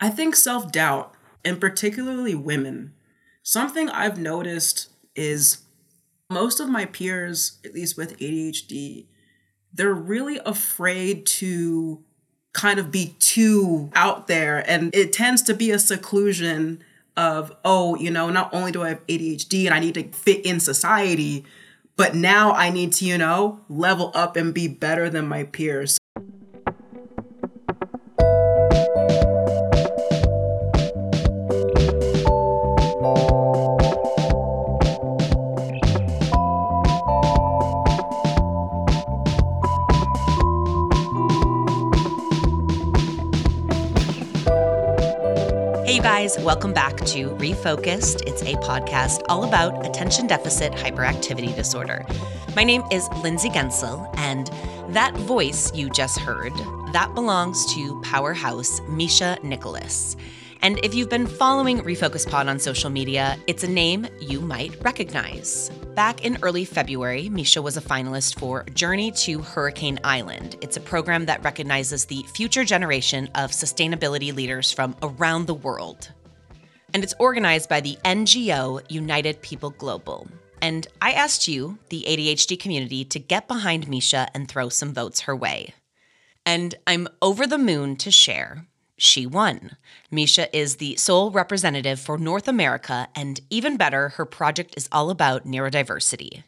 I think self doubt, and particularly women, something I've noticed is most of my peers, at least with ADHD, they're really afraid to kind of be too out there. And it tends to be a seclusion of, oh, you know, not only do I have ADHD and I need to fit in society, but now I need to, you know, level up and be better than my peers. Welcome back to Refocused. It's a podcast all about attention deficit hyperactivity disorder. My name is Lindsay Guentzel, and that voice you just heard, that belongs to powerhouse Misha Nicholas. And if you've been following Refocus Pod on social media, it's a name you might recognize. Back in early February, Misha was a finalist for Journey to Hurricane Island. It's a program that recognizes the future generation of sustainability leaders from around the world. And it's organized by the NGO United People Global. And I asked you, the ADHD community, to get behind Misha and throw some votes her way. And I'm over the moon to share she won. Misha is the sole representative for North America, and even better, her project is all about neurodiversity.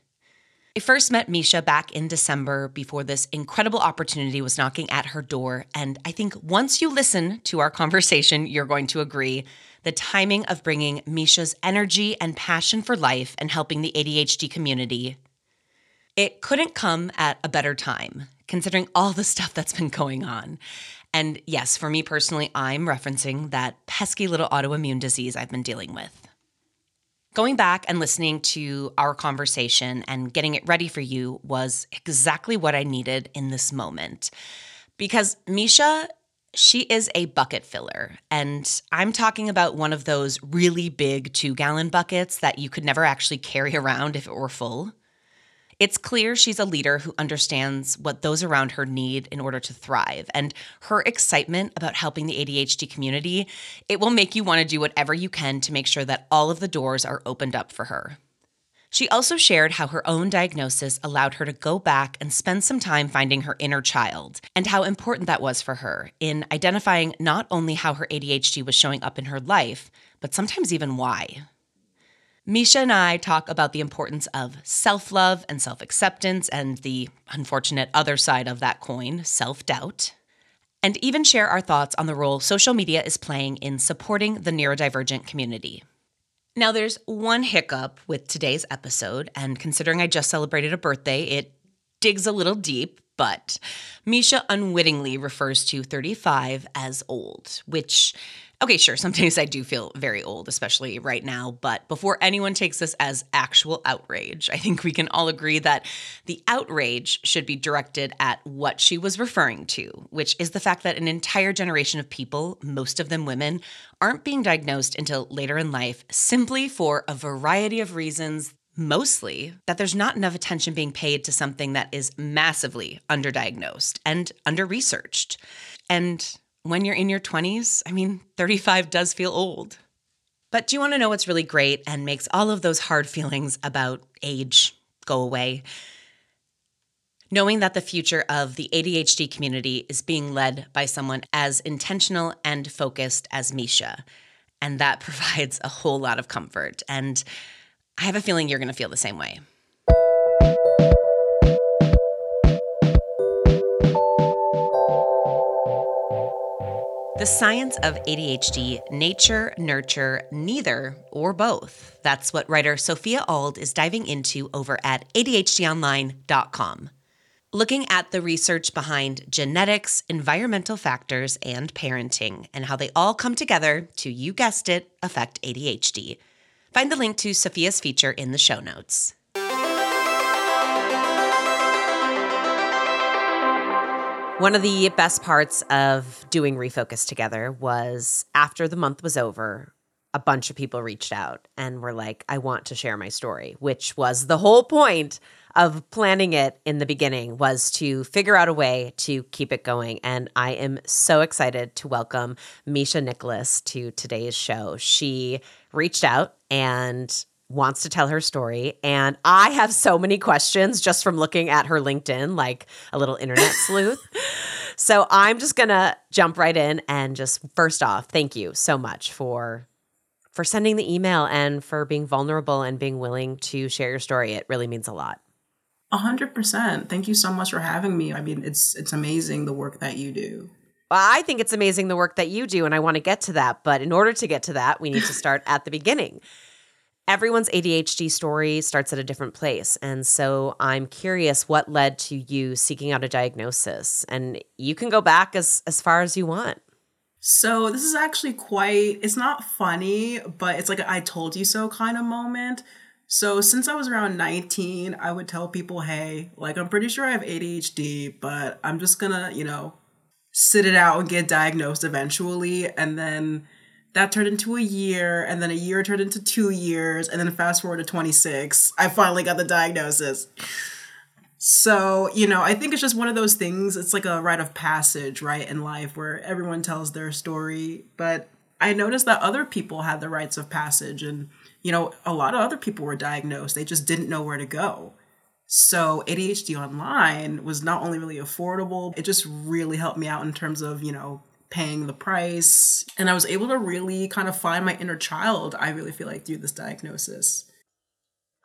I first met Misha back in December before this incredible opportunity was knocking at her door. And I think once you listen to our conversation, you're going to agree the timing of bringing Misha's energy and passion for life and helping the ADHD community. It couldn't come at a better time, considering all the stuff that's been going on. And yes, for me personally, I'm referencing that pesky little autoimmune disease I've been dealing with. Going back and listening to our conversation and getting it ready for you was exactly what I needed in this moment. Because Misha, she is a bucket filler. And I'm talking about one of those really big two gallon buckets that you could never actually carry around if it were full. It's clear she's a leader who understands what those around her need in order to thrive. And her excitement about helping the ADHD community, it will make you want to do whatever you can to make sure that all of the doors are opened up for her. She also shared how her own diagnosis allowed her to go back and spend some time finding her inner child and how important that was for her in identifying not only how her ADHD was showing up in her life, but sometimes even why. Misha and I talk about the importance of self love and self acceptance and the unfortunate other side of that coin, self doubt, and even share our thoughts on the role social media is playing in supporting the neurodivergent community. Now, there's one hiccup with today's episode, and considering I just celebrated a birthday, it digs a little deep, but Misha unwittingly refers to 35 as old, which Okay, sure. Sometimes I do feel very old, especially right now. But before anyone takes this as actual outrage, I think we can all agree that the outrage should be directed at what she was referring to, which is the fact that an entire generation of people, most of them women, aren't being diagnosed until later in life simply for a variety of reasons. Mostly that there's not enough attention being paid to something that is massively underdiagnosed and under researched. And when you're in your 20s, I mean, 35 does feel old. But do you want to know what's really great and makes all of those hard feelings about age go away? Knowing that the future of the ADHD community is being led by someone as intentional and focused as Misha. And that provides a whole lot of comfort. And I have a feeling you're going to feel the same way. The science of ADHD, nature, nurture, neither or both. That's what writer Sophia Auld is diving into over at ADHDonline.com. Looking at the research behind genetics, environmental factors, and parenting, and how they all come together to, you guessed it, affect ADHD. Find the link to Sophia's feature in the show notes. One of the best parts of doing Refocus together was after the month was over, a bunch of people reached out and were like, I want to share my story, which was the whole point of planning it in the beginning was to figure out a way to keep it going. And I am so excited to welcome Misha Nicholas to today's show. She reached out and wants to tell her story. And I have so many questions just from looking at her LinkedIn, like a little internet sleuth. So I'm just going to jump right in and just first off, thank you so much for for sending the email and for being vulnerable and being willing to share your story. It really means a lot. A hundred percent. Thank you so much for having me. I mean, it's it's amazing the work that you do. Well, I think it's amazing the work that you do, and I want to get to that. But in order to get to that, we need to start at the beginning. Everyone's ADHD story starts at a different place. And so I'm curious what led to you seeking out a diagnosis. And you can go back as, as far as you want. So this is actually quite it's not funny, but it's like a I told you so kind of moment. So since I was around 19, I would tell people, "Hey, like I'm pretty sure I have ADHD, but I'm just to, you know, sit it out and get diagnosed eventually." And then that turned into a year, and then a year turned into 2 years, and then fast forward to 26, I finally got the diagnosis. So, you know, I think it's just one of those things. It's like a rite of passage, right, in life where everyone tells their story. But I noticed that other people had the rites of passage, and, you know, a lot of other people were diagnosed. They just didn't know where to go. So, ADHD Online was not only really affordable, it just really helped me out in terms of, you know, paying the price. And I was able to really kind of find my inner child, I really feel like, through this diagnosis.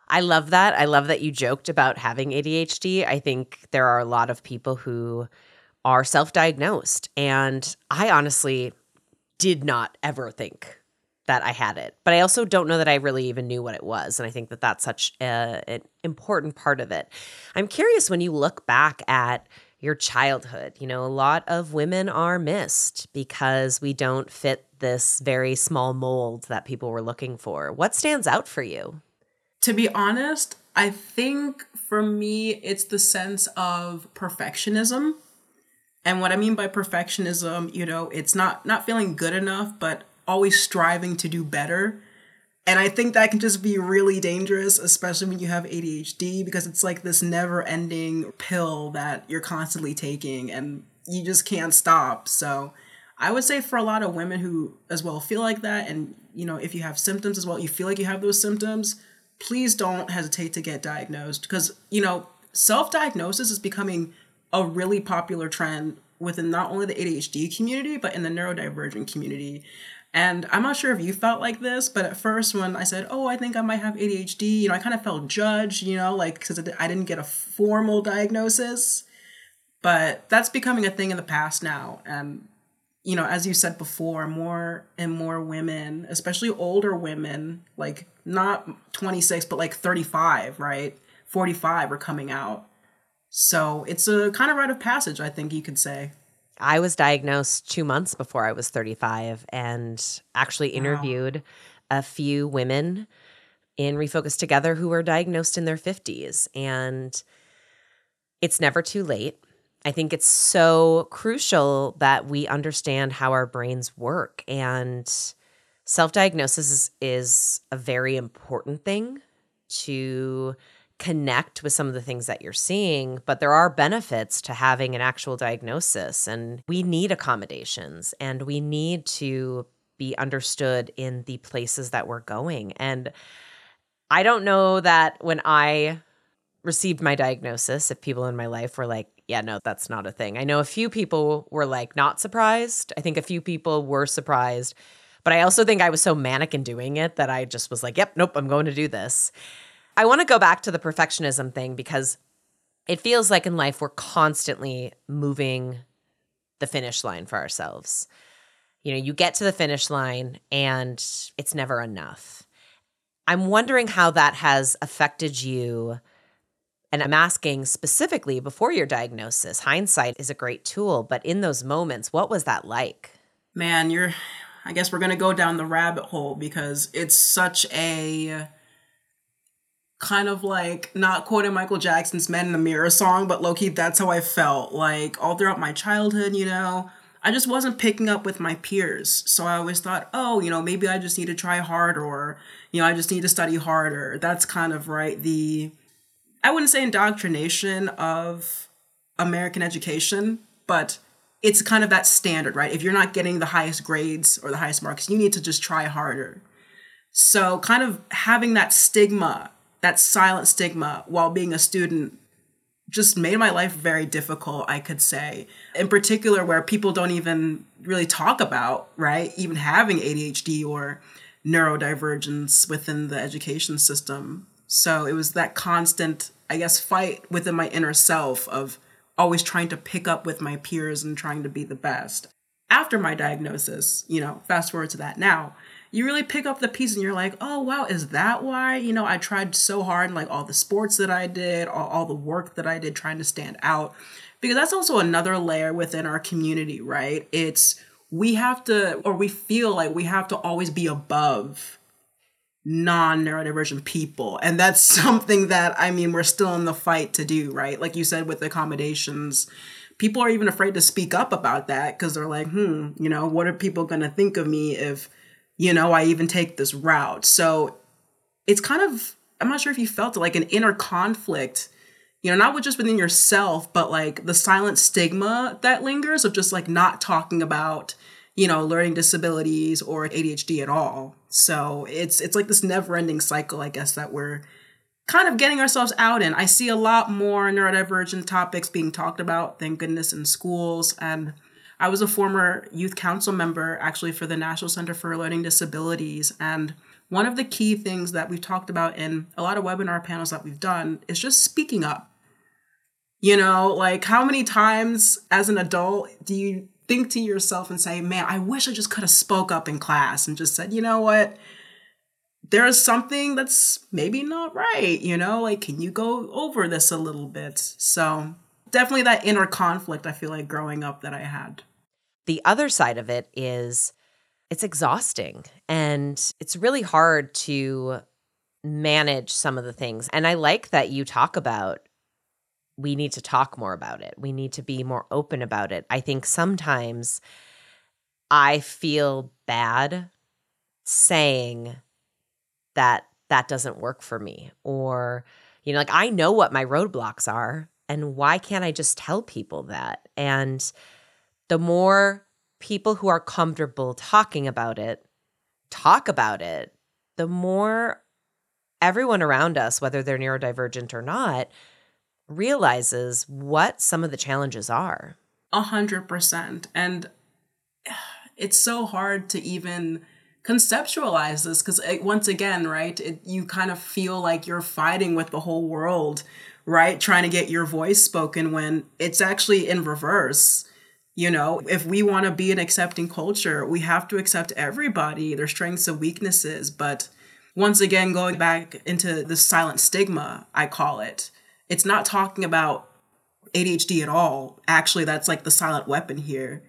I love that. I love that you joked about having ADHD. I think there are a lot of people who are self diagnosed. And I honestly did not ever think that I had it. But I also don't know that I really even knew what it was. And I think that that's such a, an important part of it. I'm curious when you look back at your childhood, you know, a lot of women are missed because we don't fit this very small mold that people were looking for. What stands out for you? to be honest, I think for me, it's the sense of perfectionism. And what I mean by perfectionism, you know, it's not not feeling good enough, but always striving to do better. And I think that can just be really dangerous, especially when you have ADHD, because it's like this never ending pill that you're constantly taking and you just can't stop. So I would say for a lot of women who as well feel like that, and you know, if you have symptoms as well, you feel like you have those symptoms, please don't hesitate to get diagnosed because, you know, self diagnosis is becoming a really popular trend within not only the ADHD community, but in the neurodivergent community. And I'm not sure if you felt like this, but at first when I said, "Oh, I think I might have ADHD," you know, I kind of felt judged, you know, like because I didn't get a formal diagnosis. But that's becoming a thing in the past now, and you know, as you said before, more and more women, especially older women, like not 26, but like 35, right? 45 are coming out. So it's a kind of rite of passage, I think you could say. I was diagnosed two months before I was 35 and actually interviewed wow. a few women in Refocus Together who were diagnosed in their 50s. And it's never too late. I think it's so crucial that we understand how our brains work. And self diagnosis is, is a very important thing to connect with some of the things that you're seeing, but there are benefits to having an actual diagnosis. And we need accommodations and we need to be understood in the places that we're going. And I don't know that when I received my diagnosis, if people in my life were like, yeah, no, that's not a thing. I know a few people were like not surprised. I think a few people were surprised. But I also think I was so manic in doing it that I just was like, yep, nope, I'm going to do this. I want to go back to the perfectionism thing because it feels like in life we're constantly moving the finish line for ourselves. You know, you get to the finish line and it's never enough. I'm wondering how that has affected you and I'm asking specifically before your diagnosis, hindsight is a great tool, but in those moments, what was that like? Man, you're, I guess we're going to go down the rabbit hole because it's such a kind of like not quoting Michael Jackson's Men in the Mirror song, but low key, that's how I felt. Like all throughout my childhood, you know, I just wasn't picking up with my peers. So I always thought, oh, you know, maybe I just need to try harder or, you know, I just need to study harder. That's kind of right. The, I wouldn't say indoctrination of American education, but it's kind of that standard, right? If you're not getting the highest grades or the highest marks, you need to just try harder. So, kind of having that stigma, that silent stigma while being a student just made my life very difficult, I could say. In particular, where people don't even really talk about, right? Even having ADHD or neurodivergence within the education system. So it was that constant, I guess, fight within my inner self of always trying to pick up with my peers and trying to be the best. After my diagnosis, you know, fast forward to that now, you really pick up the piece and you're like, oh wow, is that why? You know, I tried so hard, like all the sports that I did, all, all the work that I did trying to stand out. Because that's also another layer within our community, right? It's we have to, or we feel like we have to always be above non neurodivergent people. And that's something that, I mean, we're still in the fight to do, right? Like you said, with accommodations, people are even afraid to speak up about that because they're like, hmm, you know, what are people going to think of me if, you know, I even take this route? So it's kind of, I'm not sure if you felt it, like an inner conflict you know, not with just within yourself, but like the silent stigma that lingers of just like not talking about, you know, learning disabilities or ADHD at all. So it's it's like this never-ending cycle, I guess, that we're kind of getting ourselves out in. I see a lot more neurodivergent topics being talked about, thank goodness, in schools. And I was a former youth council member actually for the National Center for Learning Disabilities. And one of the key things that we've talked about in a lot of webinar panels that we've done is just speaking up. You know, like how many times as an adult do you think to yourself and say, man, I wish I just could have spoke up in class and just said, you know what? There's something that's maybe not right, you know, like, can you go over this a little bit? So, definitely that inner conflict I feel like growing up that I had. The other side of it is it's exhausting and it's really hard to manage some of the things. And I like that you talk about we need to talk more about it. We need to be more open about it. I think sometimes I feel bad saying that that doesn't work for me or you know like I know what my roadblocks are and why can't I just tell people that? And the more people who are comfortable talking about it talk about it, the more everyone around us, whether they're neurodivergent or not, realizes what some of the challenges are. A hundred percent. And it's so hard to even conceptualize this because eh, once again right it, you kind of feel like you're fighting with the whole world right trying to get your voice spoken when it's actually in reverse you know, if we want to be an accepting culture, we have to accept everybody, their strengths and weaknesses. But once again, going back into the silent stigma, I call it, it's not talking about ADHD at all. Actually, that's like the silent weapon here,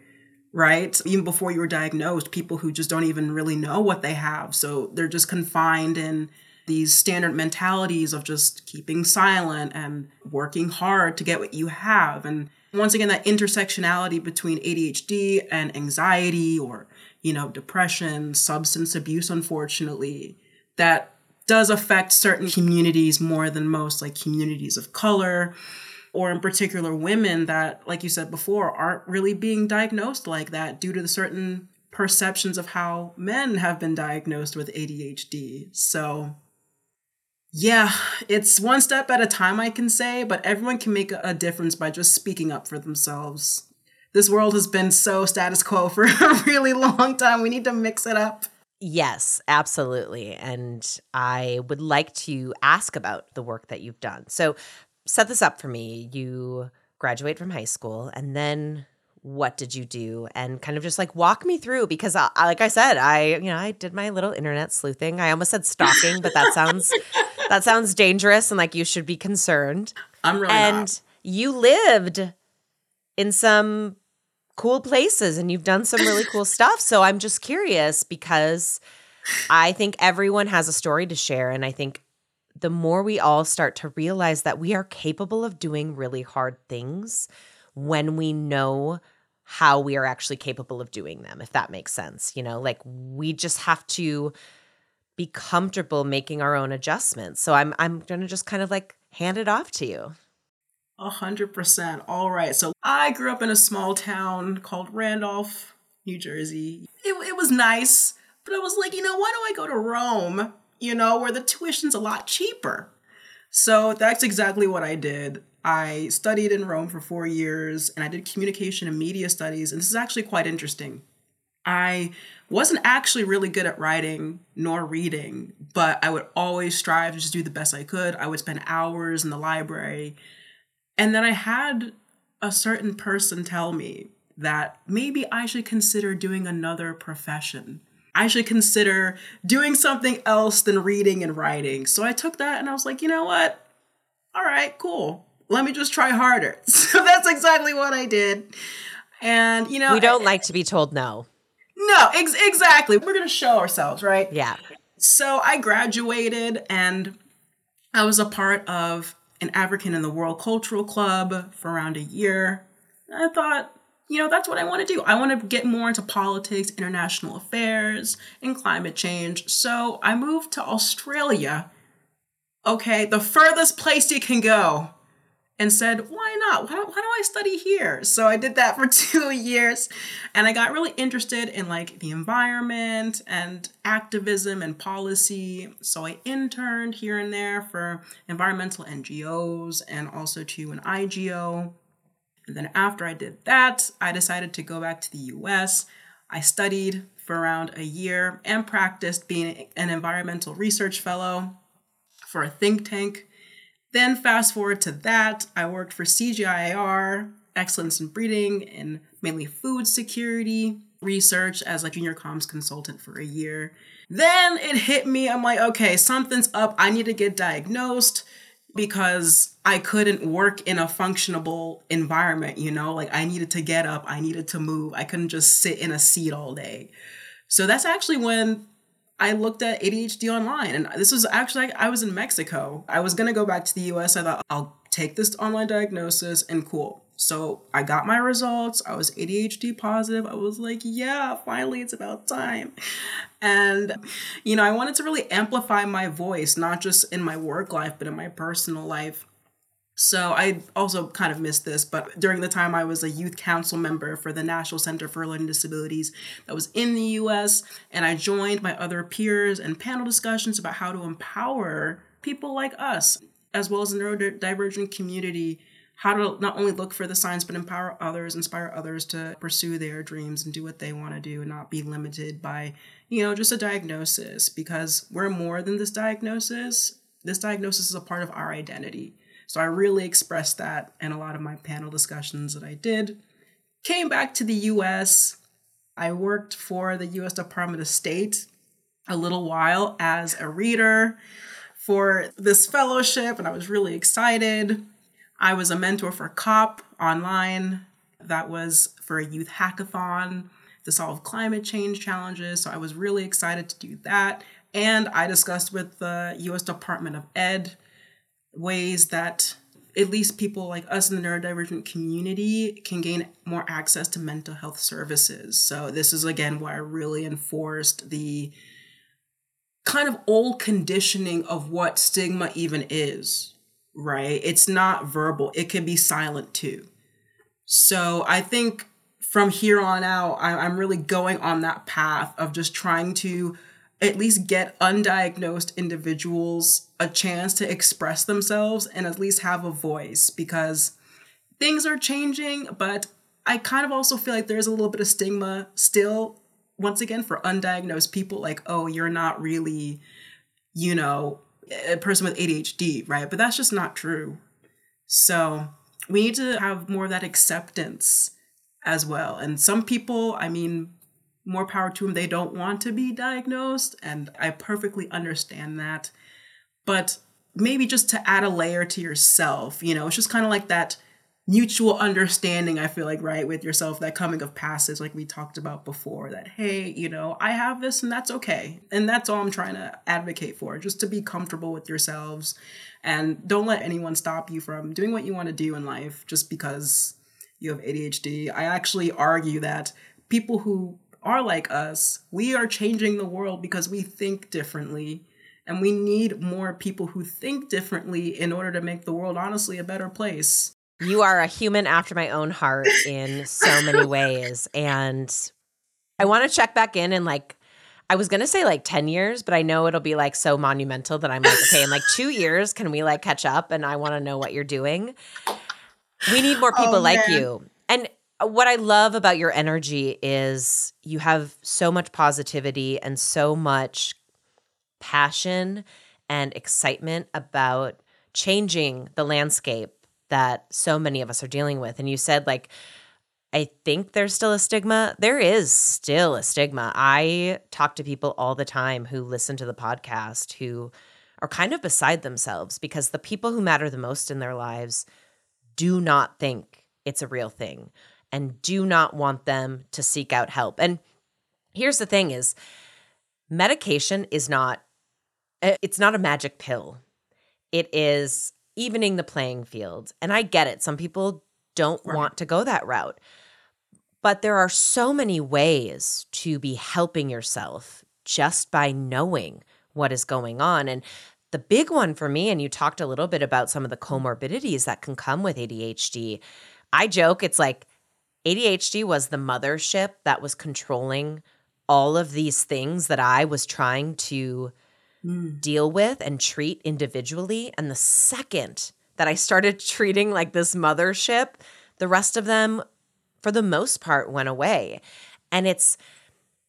right? Even before you were diagnosed, people who just don't even really know what they have. So they're just confined in these standard mentalities of just keeping silent and working hard to get what you have. And once again, that intersectionality between ADHD and anxiety or, you know, depression, substance abuse, unfortunately, that does affect certain communities more than most, like communities of color, or in particular women that, like you said before, aren't really being diagnosed like that due to the certain perceptions of how men have been diagnosed with ADHD. So yeah, it's one step at a time, I can say, but everyone can make a difference by just speaking up for themselves. This world has been so status quo for a really long time. We need to mix it up. Yes, absolutely. And I would like to ask about the work that you've done. So, set this up for me. You graduate from high school, and then what did you do? And kind of just like walk me through because I, like i said i you know i did my little internet sleuthing. I almost said stalking but that sounds that sounds dangerous and like you should be concerned. I'm really and not. you lived in some cool places and you've done some really cool stuff. So i'm just curious because i think everyone has a story to share. And i think the more we all start to realize that we are capable of doing really hard things when we know how we are actually capable of doing them, if that makes sense. You know, like we just have to be comfortable making our own adjustments. So I'm I'm to just kind of like hand it off to you. A hundred percent. All right. So I grew up in a small town called Randolph, New Jersey. It, it was nice, but I was like, you know, why don't I go to Rome? You know, where the tuition's a lot cheaper. So that's exactly what I did. I studied in Rome for four years and I did communication and media studies. And this is actually quite interesting. I wasn't actually really good at writing nor reading, but I would always strive to just do the best I could. I would spend hours in the library. And then I had a certain person tell me that maybe I should consider doing another profession. I should consider doing something else than reading and writing. So I took that and I was like, you know what? All right, cool. Let me just try harder. So that's exactly what I did. And, you know, we don't I, like to be told no. No, ex- exactly. We're going to show ourselves, right? Yeah. So I graduated and I was a part of an African in the World Cultural Club for around a year. I thought, you know, that's what I want to do. I want to get more into politics, international affairs, and climate change. So I moved to Australia. Okay, the furthest place you can go and said, why not? Why, why do I study here? So I did that for two years and I got really interested in like the environment and activism and policy. So I interned here and there for environmental NGOs and also to an IGO. And then after I did that, I decided to go back to the US. I studied for around a year and practiced being an environmental research fellow for a think tank then fast forward to that, I worked for CGIAR, Excellence in Breeding, and mainly food security research as a junior comms consultant for a year. Then it hit me. I'm like, okay, something's up. I need to get diagnosed because I couldn't work in a functionable environment, you know? Like I needed to get up, I needed to move. I couldn't just sit in a seat all day. So that's actually when I looked at ADHD online, and this was actually I was in Mexico. I was gonna go back to the U.S. I thought I'll take this online diagnosis and cool. So I got my results. I was ADHD positive. I was like, yeah, finally it's about time. And, you know, I wanted to really amplify my voice, not just in my work life, but in my personal life. So I also kind of missed this, but during the time I was a youth council member for the National Center for Learning Disabilities that was in the US, and I joined my other peers and panel discussions about how to empower people like us, as well as the neurodivergent community, how to not only look for the signs, but empower others, inspire others to pursue their dreams and do what they want to do and not be limited by, you know, just a diagnosis, because we're more than this diagnosis. This diagnosis is a part of our identity so I really expressed that in a lot of my panel discussions that I did. Came back to the US. I worked for the US Department of State a little while as a reader for this fellowship, and I was really excited. I was a mentor for COP online. That was for a youth hackathon to solve climate change challenges. So I was really excited to do that. And I discussed with the US Department of Ed ways that at least people like us in the neurodivergent community can gain more access to mental health services. So this is again why I really enforced the kind of old conditioning of what stigma even is, right? It's not verbal. It can be silent too. So I think from here on out, I'm really going on that path of just trying to at least get undiagnosed individuals a chance to express themselves and at least have a voice because things are changing, but I kind of also feel like there's a little bit of stigma still, once again, for undiagnosed people like, oh, you're not really, you know, a person with ADHD, right? But that's just not true. So we need to have more of that acceptance as well. And some people, I mean, more power to them. They don't want to be diagnosed, and I perfectly understand that. But maybe just to add a layer to yourself, you know, it's just kind of like that mutual understanding, I feel like, right, with yourself, that coming of passage, like we talked about before, that, hey, you know, I have this and that's okay. And that's all I'm trying to advocate for, just to be comfortable with yourselves and don't let anyone stop you from doing what you want to do in life just because you have ADHD. I actually argue that people who are like us, we are changing the world because we think differently And we need more people who think differently in order to make the world honestly a better place. You are a human after my own heart in so many ways. And I want to check back in and like, I was going to say like 10 years, but I know it'll be like so monumental that I'm like, okay, in like two years, can we like catch up? And I want to know what you're doing. We need more people oh, like you. What I love about your energy is you have so much positivity and so much passion and excitement about changing the landscape that so many of us are dealing with. And you said, like, I think there's still a stigma. There is still a stigma. I talk to people all the time who listen to the podcast who are kind of beside themselves because the people who matter the most in their lives do not think it's a real thing and do not want them to seek out help. And here's the thing is medication is not eh, it's not a magic pill. It is evening the playing field. And I get it. Some people don't right. want to go that route. But there are so many ways to be helping yourself just by knowing what is going on. And the big one for me, and you talked a little bit about some of the comorbidities that can come with ADHD. I joke, it's like ADHD was the mothership that was controlling all of these things that I was trying to mm. deal with and treat individually. And the second that I started treating like this mothership, the rest of them, for the most part, went away. And it's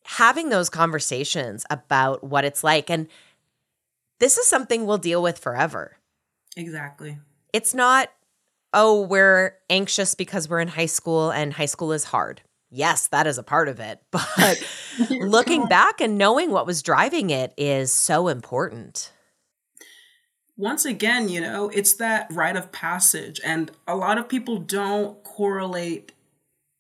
having those conversations about what it's like. And this is something we'll deal with forever. Exactly. It's not, oh, we're anxious because we're in high school and high school is hard yes, that is a part of it. But looking back and knowing what was driving it is so important. Once again, you know, it's that rite of passage. And a lot of people don't correlate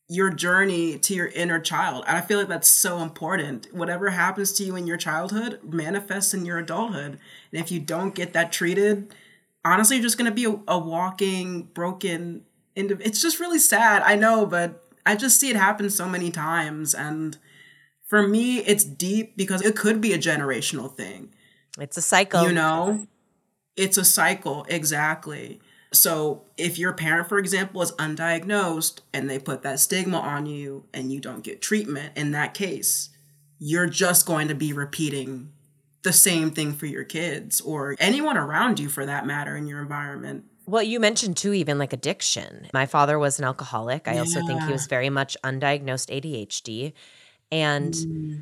your journey to your inner child. And I feel like that's so important. Whatever happens to you in your childhood manifests in your adulthood. And if you don't get that treated, honestly, you're just going to be a, a walking, broken, indiv- it's just really sad. I know, but I just see it happen so many times. And for me, it's deep because it could be a generational thing. It's a cycle. You know, it's a cycle, exactly. So if your parent, for example, is undiagnosed and they put that stigma on you and you don't get treatment, in that case, you're just going to be repeating the same thing for your kids or anyone around you for that matter in your environment. Well, you mentioned too, even like addiction. My father was an alcoholic. I yeah. also think he was very much undiagnosed ADHD. And mm.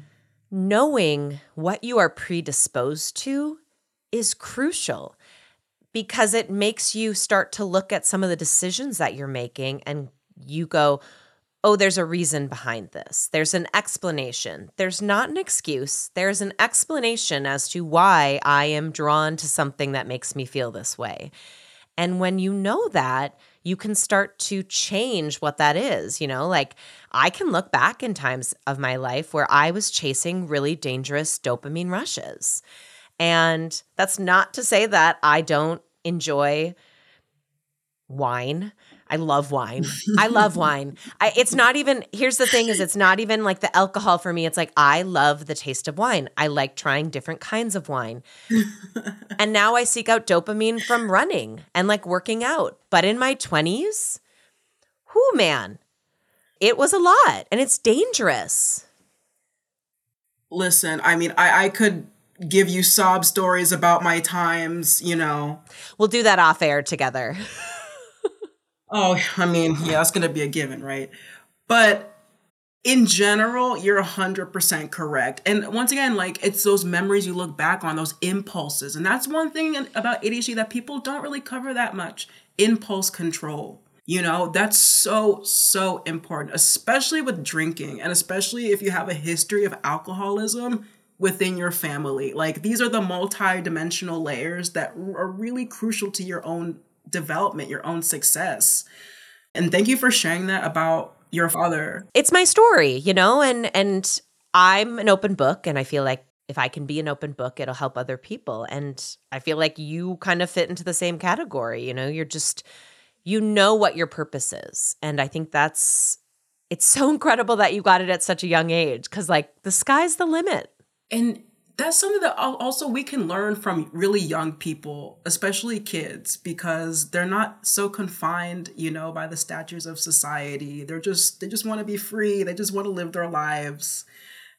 knowing what you are predisposed to is crucial because it makes you start to look at some of the decisions that you're making and you go, oh, there's a reason behind this. There's an explanation. There's not an excuse. There's an explanation as to why I am drawn to something that makes me feel this way. And when you know that, you can start to change what that is. You know, like I can look back in times of my life where I was chasing really dangerous dopamine rushes. And that's not to say that I don't enjoy wine I love wine. I love wine. I, it's not even, here's the thing is it's not even like the alcohol for me. It's like, I love the taste of wine. I like trying different kinds of wine. and now I seek out dopamine from running and like working out. But in my 20s, whoo, man, it was a lot and it's dangerous. Listen, I mean, I, I could give you sob stories about my times, you know. We'll do that off air together. Oh, I mean, yeah, that's going to be a given, right? But in general, you're 100% correct. And once again, like it's those memories you look back on, those impulses. And that's one thing about ADHD that people don't really cover that much impulse control. You know, that's so, so important, especially with drinking, and especially if you have a history of alcoholism within your family. Like, these are the multi dimensional layers that are really crucial to your own development, your own success. And thank you for sharing that about your father. It's my story, you know, and and I'm an open book and I feel like if I can be an open book, it'll help other people. And I feel like you kind of fit into the same category, you know, you're just you know what your purpose is. And I think that's it's so incredible that you got it at such a young age cuz like the sky's the limit. And that's something that also we can learn from really young people, especially kids, because they're not so confined, you know, by the statutes of society. They're just they just want to be free. They just want to live their lives.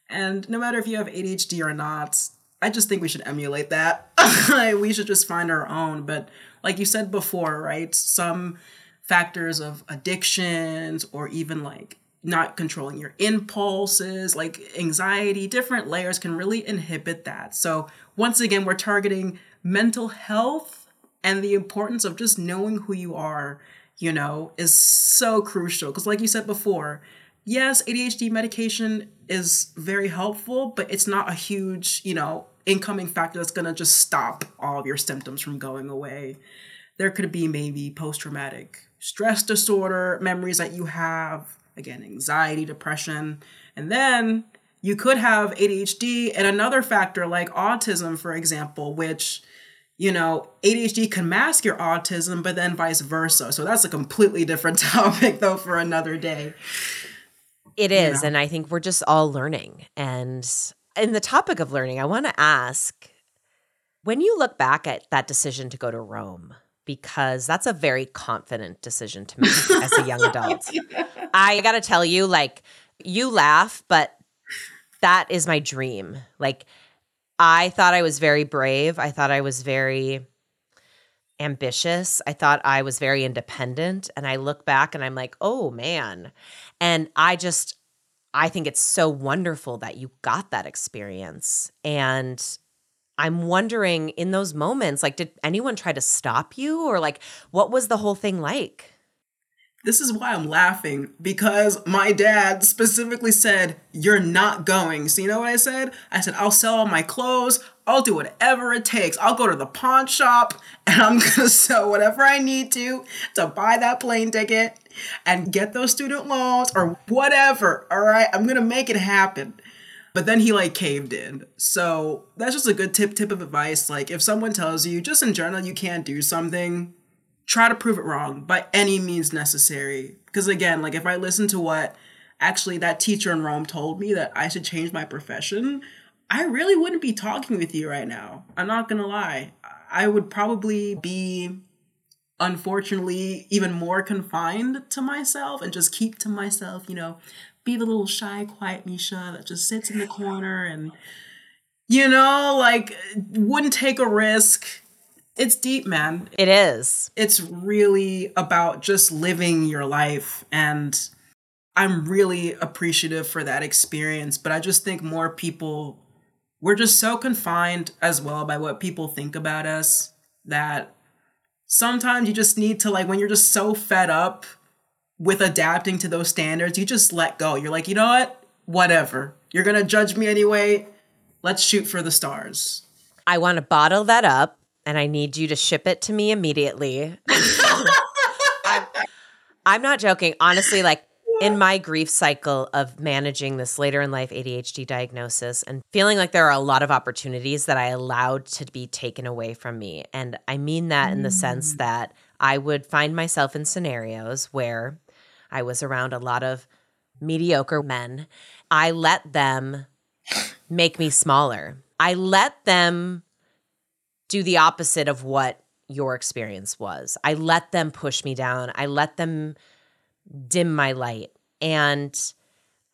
And no matter if you have ADHD or not, I just think we should emulate that. we should just find our own. But like you said before, right? Some factors of addictions or even like not controlling your impulses, like anxiety, different layers can really inhibit that. So, once again, we're targeting mental health and the importance of just knowing who you are, you know, is so crucial. Because, like you said before, yes, ADHD medication is very helpful, but it's not a huge, you know, incoming factor that's gonna just stop all of your symptoms from going away. There could be maybe post traumatic stress disorder memories that you have again, anxiety, depression. And then you could have ADHD and another factor like autism, for example, which, you know, ADHD can mask your autism, but then vice versa. So that's a completely different topic, though, for another day. It is. You know? And I think we're just all learning. And in the topic of learning, I want to ask when you look back at that decision to go to Rome, because that's a very confident decision to make as a young adult. I got to tell you, like, you laugh, but that is my dream. Like, I thought I was very brave. I thought I was very ambitious. I thought I was very independent. And I look back and I'm like, oh man. And I just, I think it's so wonderful that you got that experience. And I'm wondering in those moments, like, did anyone try to stop you or like, what was the whole thing like? This is why I'm laughing because my dad specifically said, You're not going. So, you know what I said? I said, I'll sell all my clothes. I'll do whatever it takes. I'll go to the pawn shop and I'm going to sell whatever I need to to buy that plane ticket and get those student loans or whatever. All right. I'm going to make it happen. But then he like caved in. So that's just a good tip tip of advice. Like if someone tells you just in general you can't do something, try to prove it wrong by any means necessary. Because again, like if I listen to what actually that teacher in Rome told me that I should change my profession, I really wouldn't be talking with you right now. I'm not gonna lie. I would probably be unfortunately even more confined to myself and just keep to myself, you know, be the little shy, quiet Misha that just sits in the corner and, you know, like wouldn't take a risk. It's deep, man. It is. It's really about just living your life. And I'm really appreciative for that experience. But I just think more people, we're just so confined as well by what people think about us that sometimes you just need to, like, when you're just so fed up with adapting to those standards, you just let go. You're like, you know what? Whatever. You're going to judge me anyway. Let's shoot for the stars. I want to bottle that up and I need you to ship it to me immediately. I'm, I'm not joking. Honestly, like in my grief cycle of managing this later in life ADHD diagnosis and feeling like there are a lot of opportunities that I allowed to be taken away from me. And I mean that in the sense mm. that I would find myself in scenarios where I was around a lot of mediocre men. I let them make me smaller. I let them do the opposite of what your experience was. I let them push me down. I let them dim my light. And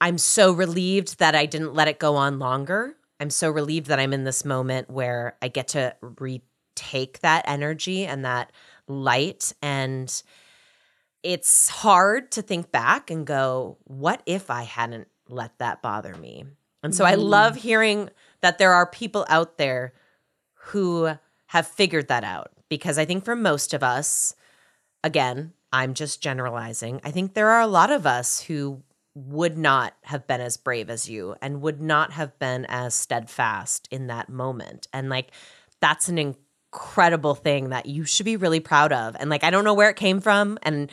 I'm so relieved that I didn't let it go on longer. I'm so relieved that I'm in this moment where I get to retake that energy and that light and it's hard to think back and go, what if I hadn't let that bother me? And so. I mm-hmm. love hearing that there are people out there who have figured that out because I think for most of us, again, I'm just generalizing, I think there are a lot of us who would not have been as brave as you and would not have been as steadfast in that moment. And like, that's an incredible thing that you should be really proud of. And like, I don't know where it came from. And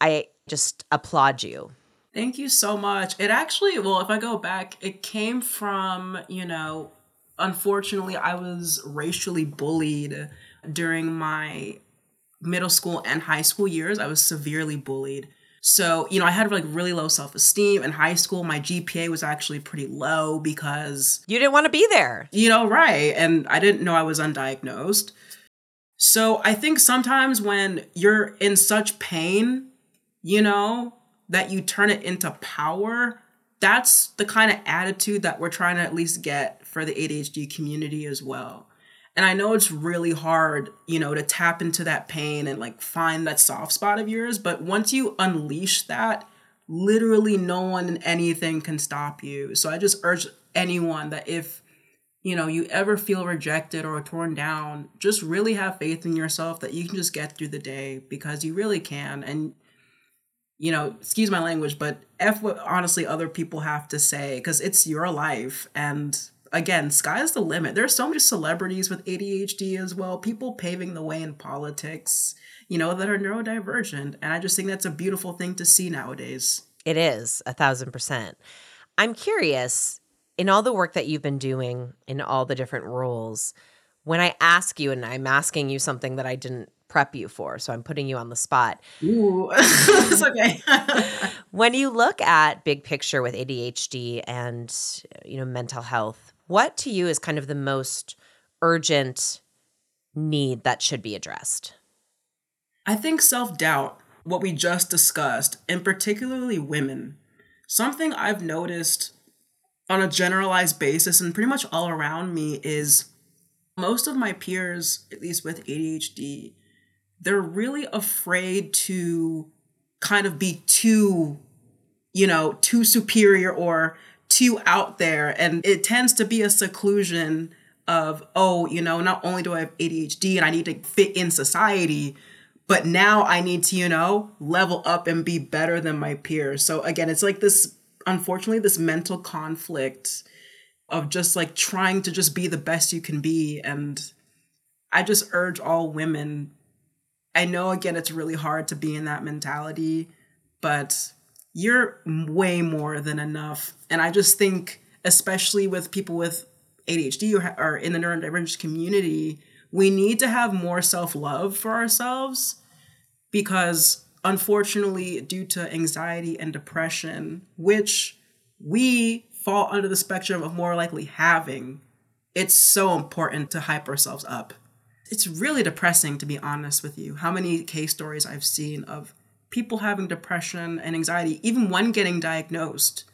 I just applaud you. Thank you so much. It actually, well, if I go back, it came from, you know, unfortunately, I was racially bullied during my middle school and high school years. I was severely bullied. So, you know, I had like really low self esteem in high school. My GPA was actually pretty low because. You didn't want to be there. You know, right. And I didn't know I was undiagnosed. So I think sometimes when you're in such pain, you know, that you turn it into power, that's the kind of attitude that we're trying to at least get for the ADHD community as well. And I know it's really hard, you know, to tap into that pain and like find that soft spot of yours, but once you unleash that, literally no one and anything can stop you. So I just urge anyone that if you know you ever feel rejected or torn down, just really have faith in yourself that you can just get through the day because you really can and you know, excuse my language, but F what honestly other people have to say because it's your life. And again, sky's the limit. There's so many celebrities with ADHD as well, people paving the way in politics, you know, that are neurodivergent. And I just think that's a beautiful thing to see nowadays. It is, a thousand percent. I'm curious, in all the work that you've been doing in all the different roles, when I ask you, and I'm asking you something that I didn't prep you for. So I'm putting you on the spot. Ooh, it's okay. when you look at big picture with ADHD and you know mental health, what to you is kind of the most urgent need that should be addressed? I think self-doubt, what we just discussed, and particularly women. Something I've noticed on a generalized basis and pretty much all around me is most of my peers, at least with ADHD, they're really afraid to kind of be too, you know, too superior or too out there. And it tends to be a seclusion of, oh, you know, not only do I have ADHD and I need to fit in society, but now I need to, you know, level up and be better than my peers. So again, it's like this, unfortunately, this mental conflict of just like trying to just be the best you can be. And I just urge all women I know again it's really hard to be in that mentality, but you're way more than enough. And I just think, especially with people with ADHD or, in the neurodivergent community, we need to have more self love for ourselves because, unfortunately, due to anxiety and depression, which we fall under the spectrum of more likely having, it's so important to hype ourselves up it's really depressing to be honest with you how many case stories i've seen of people having depression and anxiety even when getting diagnosed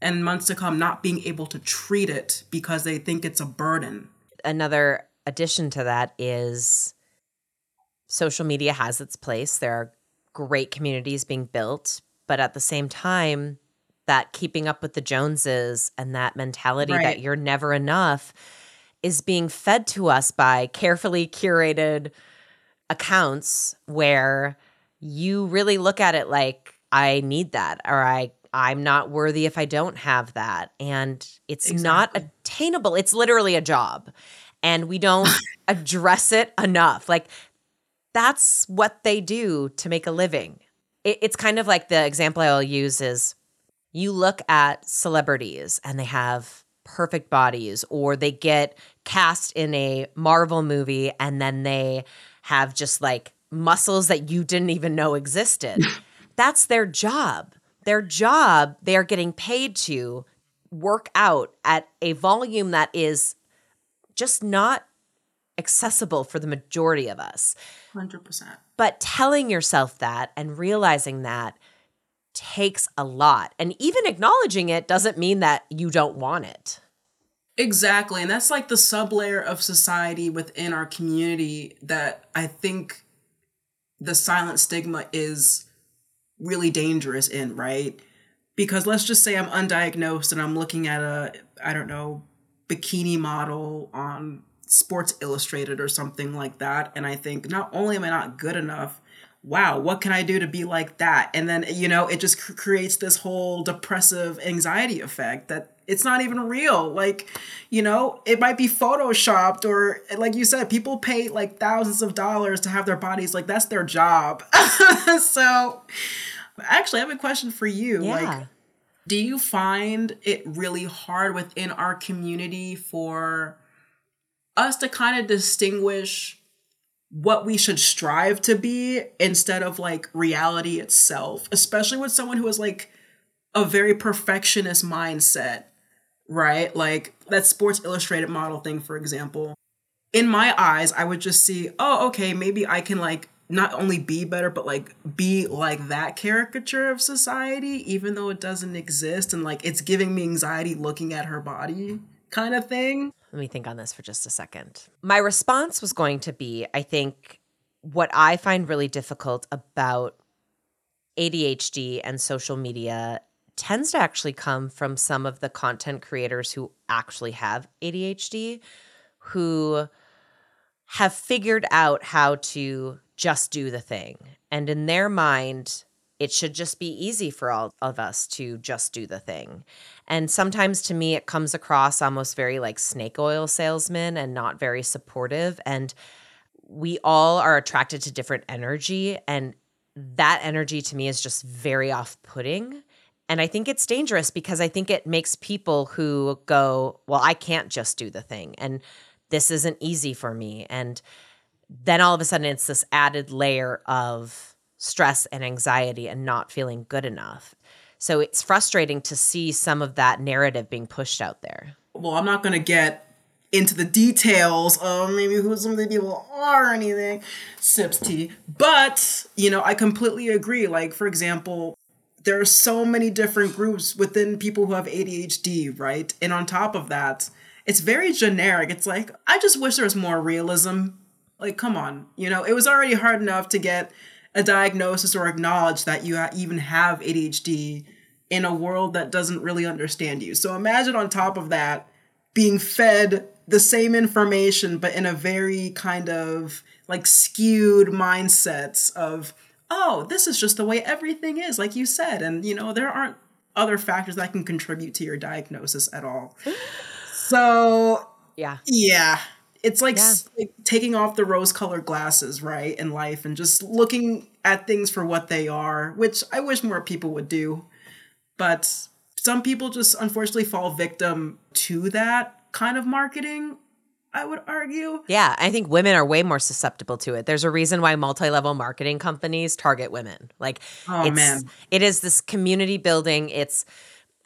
and months to come not being able to treat it because they think it's a burden another addition to that is social media has its place there are great communities being built but at the same time that keeping up with the joneses and that mentality right. that you're never enough is being fed to us by carefully curated accounts where you really look at it like I need that or I I'm not worthy if I don't have that. And it's exactly. not attainable. It's literally a job. And we don't address it enough. Like that's what they do to make a living. It, it's kind of like the example I'll use is you look at celebrities and they have perfect bodies or they get cast in a Marvel movie and then they have just like muscles that you didn't even know existed. That's their job. Their job, they are getting paid to work out at a volume that is just not accessible for the majority of us. 100%. But telling yourself that and realizing that takes a lot. And even acknowledging it doesn't mean that you don't want it. Exactly. And that's like the sublayer of society within our community that I think the silent stigma is really dangerous in, right? Because let's just say I'm undiagnosed and I'm looking at a, I don't know, bikini model on Sports Illustrated or something like that. And I think not only am I not good enough, wow, what can I do to be like that? And then, you know, it just cr- creates this whole depressive anxiety effect that it's not even real. Like, you know, it might be photoshopped or like you said, people pay like thousands of dollars to have their bodies like that's their job. so, actually, I have a question for you. Yeah. Like, do you find it really hard within our community for us to kind of distinguish what we should strive to be instead of like reality itself, especially with someone who has like a very perfectionist mindset, right? Like that Sports Illustrated model thing, for example. In my eyes, I would just see, oh, okay, maybe I can like not only be better, but like be like that caricature of society, even though it doesn't exist. And like it's giving me anxiety looking at her body kind of thing. Let me think on this for just a second. My response was going to be I think what I find really difficult about ADHD and social media tends to actually come from some of the content creators who actually have ADHD, who have figured out how to just do the thing. And in their mind, it should just be easy for all of us to just do the thing. And sometimes to me, it comes across almost very like snake oil salesman and not very supportive. And we all are attracted to different energy. And that energy to me is just very off putting. And I think it's dangerous because I think it makes people who go, well, I can't just do the thing. And this isn't easy for me. And then all of a sudden, it's this added layer of, stress and anxiety and not feeling good enough. So it's frustrating to see some of that narrative being pushed out there. Well, I'm not going to get into the details of maybe who some of the people are or anything, sips tea. But, you know, I completely agree. Like, for example, there are so many different groups within people who have ADHD, right? And on top of that, it's very generic. It's like, I just wish there was more realism. Like, come on. You know, it was already hard enough to get a diagnosis or acknowledge that you even have ADHD in a world that doesn't really understand you. So imagine on top of that being fed the same information but in a very kind of like skewed mindsets of oh this is just the way everything is like you said and you know there aren't other factors that can contribute to your diagnosis at all so yeah yeah it's like, yeah. like taking off the rose colored glasses, right, in life and just looking at things for what they are, which I wish more people would do. But some people just unfortunately fall victim to that kind of marketing. I would argue. Yeah, I think women are way more susceptible to it. There's a reason why multi-level marketing companies target women. Like oh, it's man. it is this community building. It's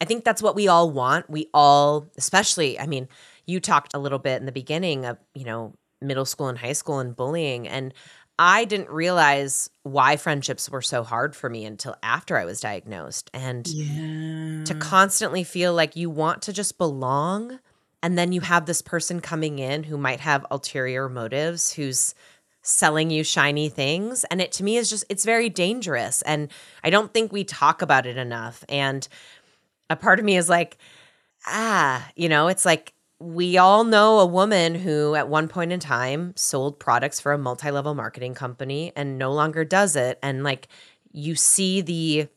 I think that's what we all want. We all, especially, I mean, you talked a little bit in the beginning of, you know, middle school and high school and bullying. And I didn't realize why friendships were so hard for me until after I was diagnosed. And yeah. to constantly feel like you want to just belong. And then you have this person coming in who might have ulterior motives, who's selling you shiny things. And it to me is just, it's very dangerous. And I don't think we talk about it enough. And a part of me is like, ah, you know, it's like we all know a woman who at one point in time sold products for a multi-level marketing company and no longer does it and like you see the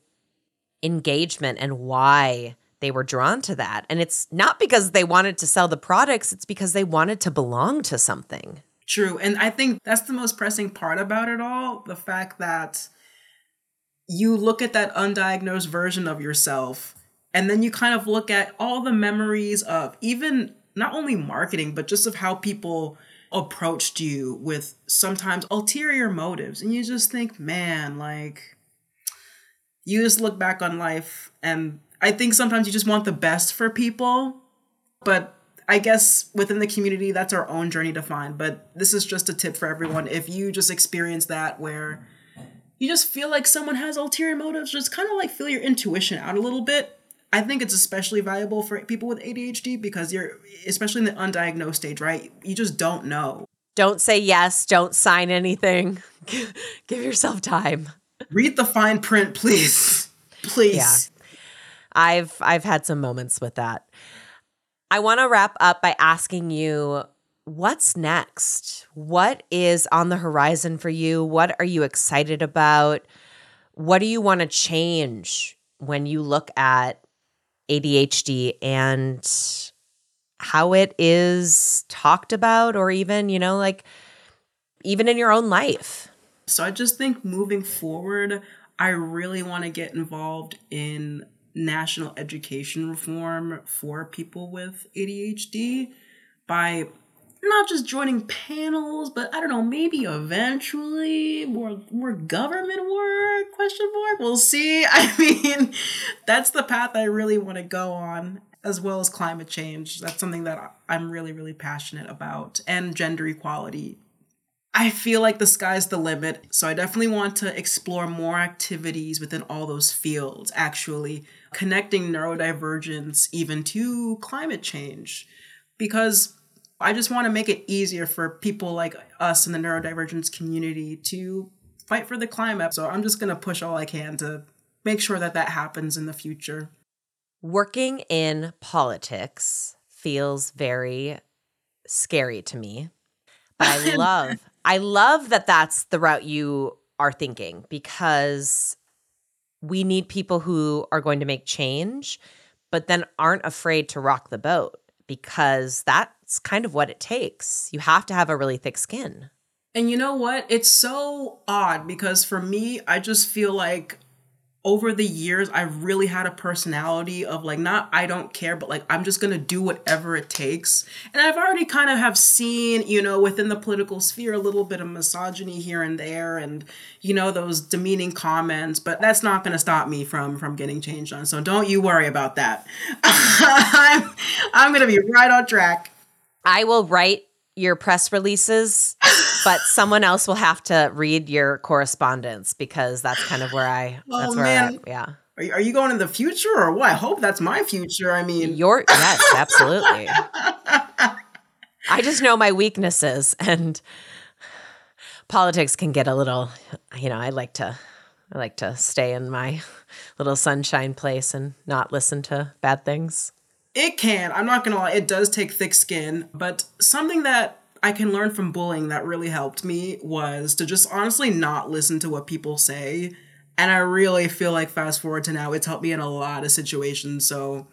engagement and why they were drawn to that. And it's not because they wanted to sell the products it's because they wanted to belong to something. True. And i think that's the most pressing part about it all the fact that you look at that undiagnosed version of yourself and then you kind of look at all the memories of even not only marketing, but just of how people approached you with sometimes ulterior motives. And you just think, man, like, you just look back on life, and I think sometimes you just want the best for people. But I guess within the community, that's our own journey to find. But this is just a tip for everyone. If you just experience that where you just feel like someone has ulterior motives, just kind of like feel your intuition out a little bit I think it's especially valuable for people with ADHD because you're, especially in the undiagnosed stage, right? You just don't know. Don't say yes. Don't sign anything. Give yourself time. Read the fine print, please. Please. Yeah. I've I've had some moments with that. I want to wrap up by asking you what's next? What is on the horizon for you? What are you excited about? What do you want to change when you look at ADHD and how it is talked about or even, you know, like even in your own life. So I just think moving forward, I really want to get involved in national education reform for people with ADHD by not just joining panels, but I don't know, maybe eventually more more government work? Question mark. We'll see. I mean, that's the path I really want to go on, as well as climate change. That's something that I'm really really passionate about, and gender equality. I feel like the sky's the limit, so I definitely want to explore more activities within all those fields. Actually, connecting neurodivergence even to climate change, because I just want to make it easier for people like us in the neurodivergence community to fight for the climate. So I'm just going to push all I can to make sure that that happens in the future. Working in politics feels very scary to me. But I love I love that that's the route you are thinking because we need people who are going to make change but then aren't afraid to rock the boat because that's kind of what it takes. You have to have a really thick skin. And you know what? It's so odd because for me, I just feel like over the years I've really had a personality of like not I don't care but like I'm just going to do whatever it takes. And I've already kind of have seen, you know, within the political sphere a little bit of misogyny here and there and you know those demeaning comments, but that's not going to stop me from from getting changed on. So don't you worry about that. I'm I'm going to be right on track. I will write your press releases but someone else will have to read your correspondence because that's kind of where I. Oh, that's where man. I, yeah. Are you, are you going in the future or what? I hope that's my future. I mean, your yes, absolutely. I just know my weaknesses, and politics can get a little. You know, I like to, I like to stay in my little sunshine place and not listen to bad things. It can. I'm not gonna lie. It does take thick skin, but something that I can learn from bullying that really helped me was to just honestly not listen to what people say. And I really feel like fast forward to now, it's helped me in a lot of situations. So,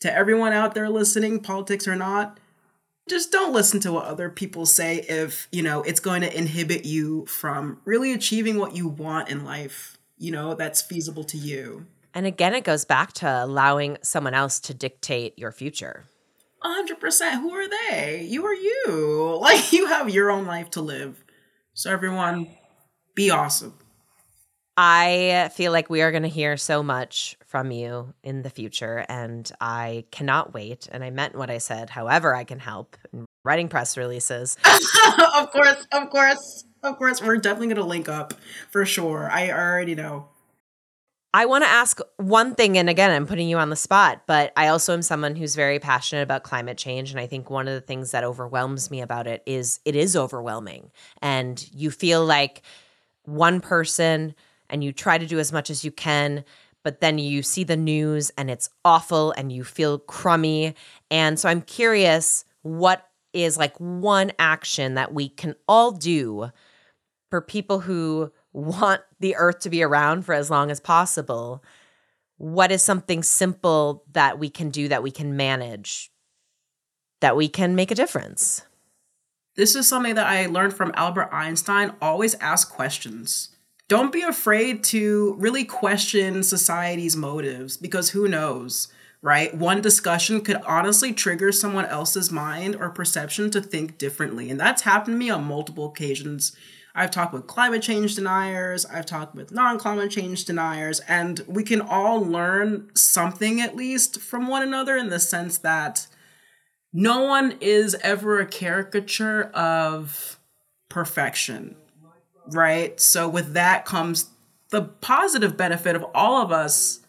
to everyone out there listening, politics or not, just don't listen to what other people say if, you know, it's going to inhibit you from really achieving what you want in life, you know, that's feasible to you. And again, it goes back to allowing someone else to dictate your future hundred percent. Who are they? You are you. Like you have your own life to live. So everyone, be awesome. I feel like we are going to hear so much from you in the future, and I cannot wait. And I meant what I said. However, I can help in writing press releases. of course, of course, of course. We're definitely going to link up for sure. I already know. I want to ask one thing, and again, I'm putting you on the spot, but I also am someone who's very passionate about climate change. And I think one of the things that overwhelms me about it is it is overwhelming. And you feel like one person and you try to do as much as you can, but then you see the news and it's awful and you feel crummy. And so I'm curious what is like one action that we can all do for people who want the earth to be around for as long as possible, what is something simple that we can do that we can manage that we can make a difference? This is something that I learned from Albert Einstein. Always ask questions. Don't be afraid to really question society's motives because who knows, right? One discussion could honestly trigger someone else's mind or perception to think differently. And that's happened to me on multiple occasions I've talked with climate change deniers, I've talked with non climate change deniers, and we can all learn something at least from one another in the sense that no one is ever a caricature of perfection, right? So, with that comes the positive benefit of all of us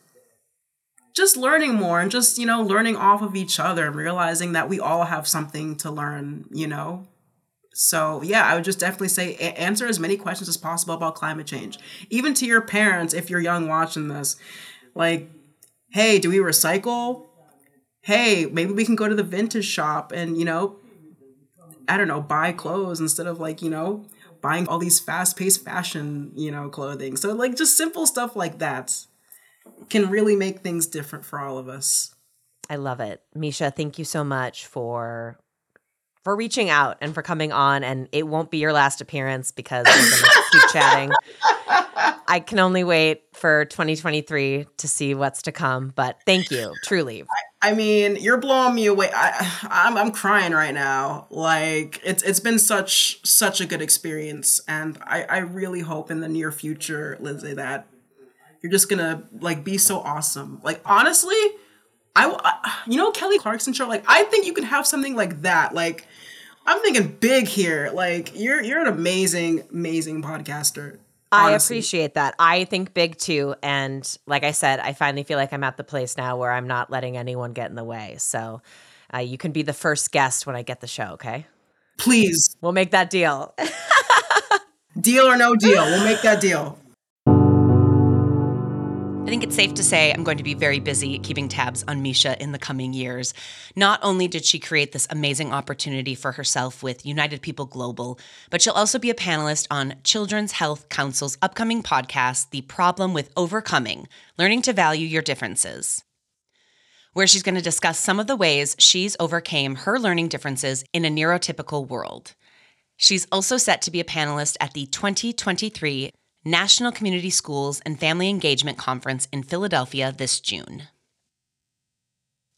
just learning more and just, you know, learning off of each other and realizing that we all have something to learn, you know, so yeah, I would just definitely say answer as many questions as possible about climate change. Even to your parents, if you're young watching this, like, hey, do we recycle? Hey, maybe we can go to the vintage shop and you know, I don't know, buy clothes instead of like you know buying all these fast-paced fashion you know clothing. So like just simple stuff like that can really make things different for all of us. I love it. Misha, thank you so much for for reaching out and for coming on. And it won't be your last appearance because we're going to keep chatting. I can only wait for 2023 to see what's to come. But thank you, truly. I mean, you're blowing me away. I, I'm, I'm crying right now. Like it's it's been such such a good experience, and I I really hope in the near future, Lindsay, that you're just gonna like be so awesome. Like honestly, I, you know Kelly Clarkson show. Like I think you can have something like that. Like I'm thinking big here. Like you're you're an amazing amazing podcaster. I appreciate that. I think big too. And like I said, I finally feel like I'm at the place now where I'm not letting anyone get in the way. So uh, you can be the first guest when I get the show, okay? Please. We'll make that deal. deal or no deal. We'll make that deal. I think it's safe to say I'm going to be very busy keeping tabs on Misha in the coming years. Not only did she create this amazing opportunity for herself with United People Global, but she'll also be a panelist on Children's Health Council's upcoming podcast, The Problem with Overcoming Learning to Value Your Differences, where she's going to discuss some of the ways she's overcame her learning differences in a neurotypical world. She's also set to be a panelist at the 2023 National Community Schools and Family Engagement Conference in Philadelphia this June.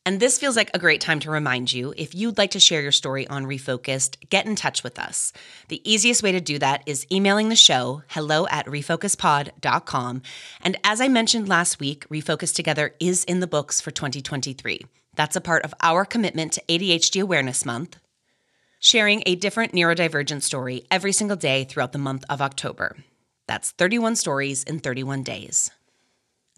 And this feels like a great time to remind you if you'd like to share your story on Refocused, get in touch with us. The easiest way to do that is emailing the show, hello at refocuspod.com. And as I mentioned last week, Refocus Together is in the books for 2023. That's a part of our commitment to ADHD Awareness Month, sharing a different neurodivergent story every single day throughout the month of October. That's 31 stories in 31 days.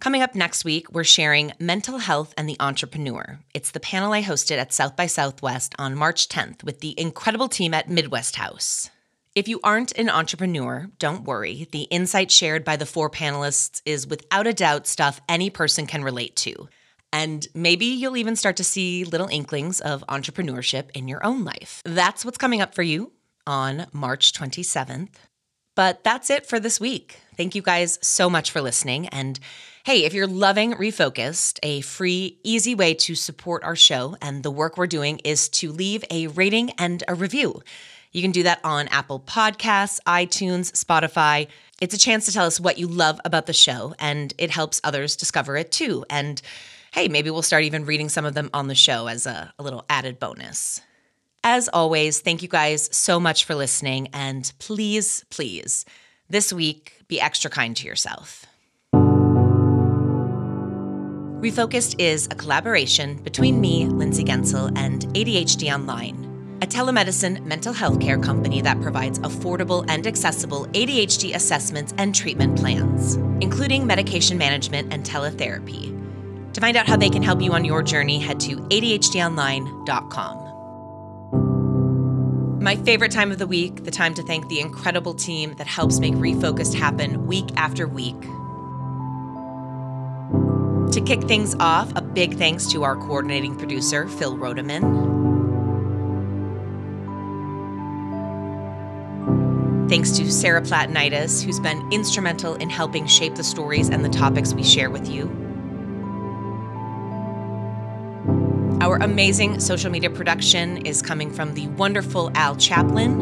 Coming up next week, we're sharing Mental Health and the Entrepreneur. It's the panel I hosted at South by Southwest on March 10th with the incredible team at Midwest House. If you aren't an entrepreneur, don't worry. The insight shared by the four panelists is without a doubt stuff any person can relate to. And maybe you'll even start to see little inklings of entrepreneurship in your own life. That's what's coming up for you on March 27th. But that's it for this week. Thank you guys so much for listening. And hey, if you're loving Refocused, a free, easy way to support our show and the work we're doing is to leave a rating and a review. You can do that on Apple Podcasts, iTunes, Spotify. It's a chance to tell us what you love about the show, and it helps others discover it too. And hey, maybe we'll start even reading some of them on the show as a, a little added bonus. As always, thank you guys so much for listening. And please, please, this week, be extra kind to yourself. Refocused is a collaboration between me, Lindsay Guentzel, and ADHD Online, a telemedicine mental health care company that provides affordable and accessible ADHD assessments and treatment plans, including medication management and teletherapy. To find out how they can help you on your journey, head to ADHDonline.com. My favorite time of the week, the time to thank the incredible team that helps make Refocused happen week after week. To kick things off, a big thanks to our coordinating producer, Phil Rodeman. Thanks to Sarah Platinitis, who's been instrumental in helping shape the stories and the topics we share with you. Our amazing social media production is coming from the wonderful Al Chaplin.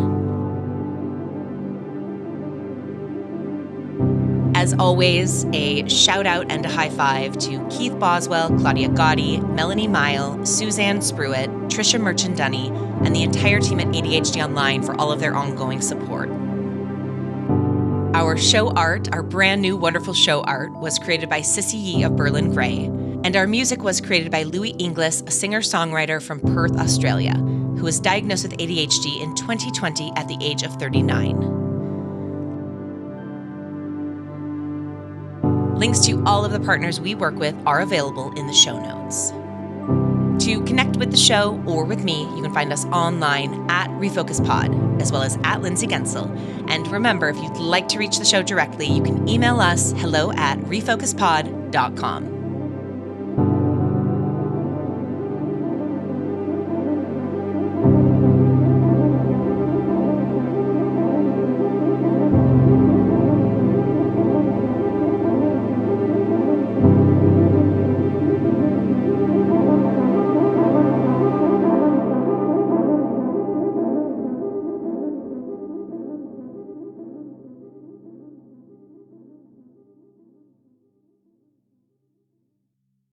As always, a shout out and a high five to Keith Boswell, Claudia Gotti, Melanie Mile, Suzanne Spruitt, Trisha Merchant Dunny, and the entire team at ADHD Online for all of their ongoing support. Our show art, our brand new wonderful show art, was created by Sissy Yee of Berlin Gray. And our music was created by Louis Inglis, a singer songwriter from Perth, Australia, who was diagnosed with ADHD in 2020 at the age of 39. Links to all of the partners we work with are available in the show notes. To connect with the show or with me, you can find us online at Refocus Pod, as well as at Lindsay Guentzel. And remember, if you'd like to reach the show directly, you can email us hello at refocuspod.com.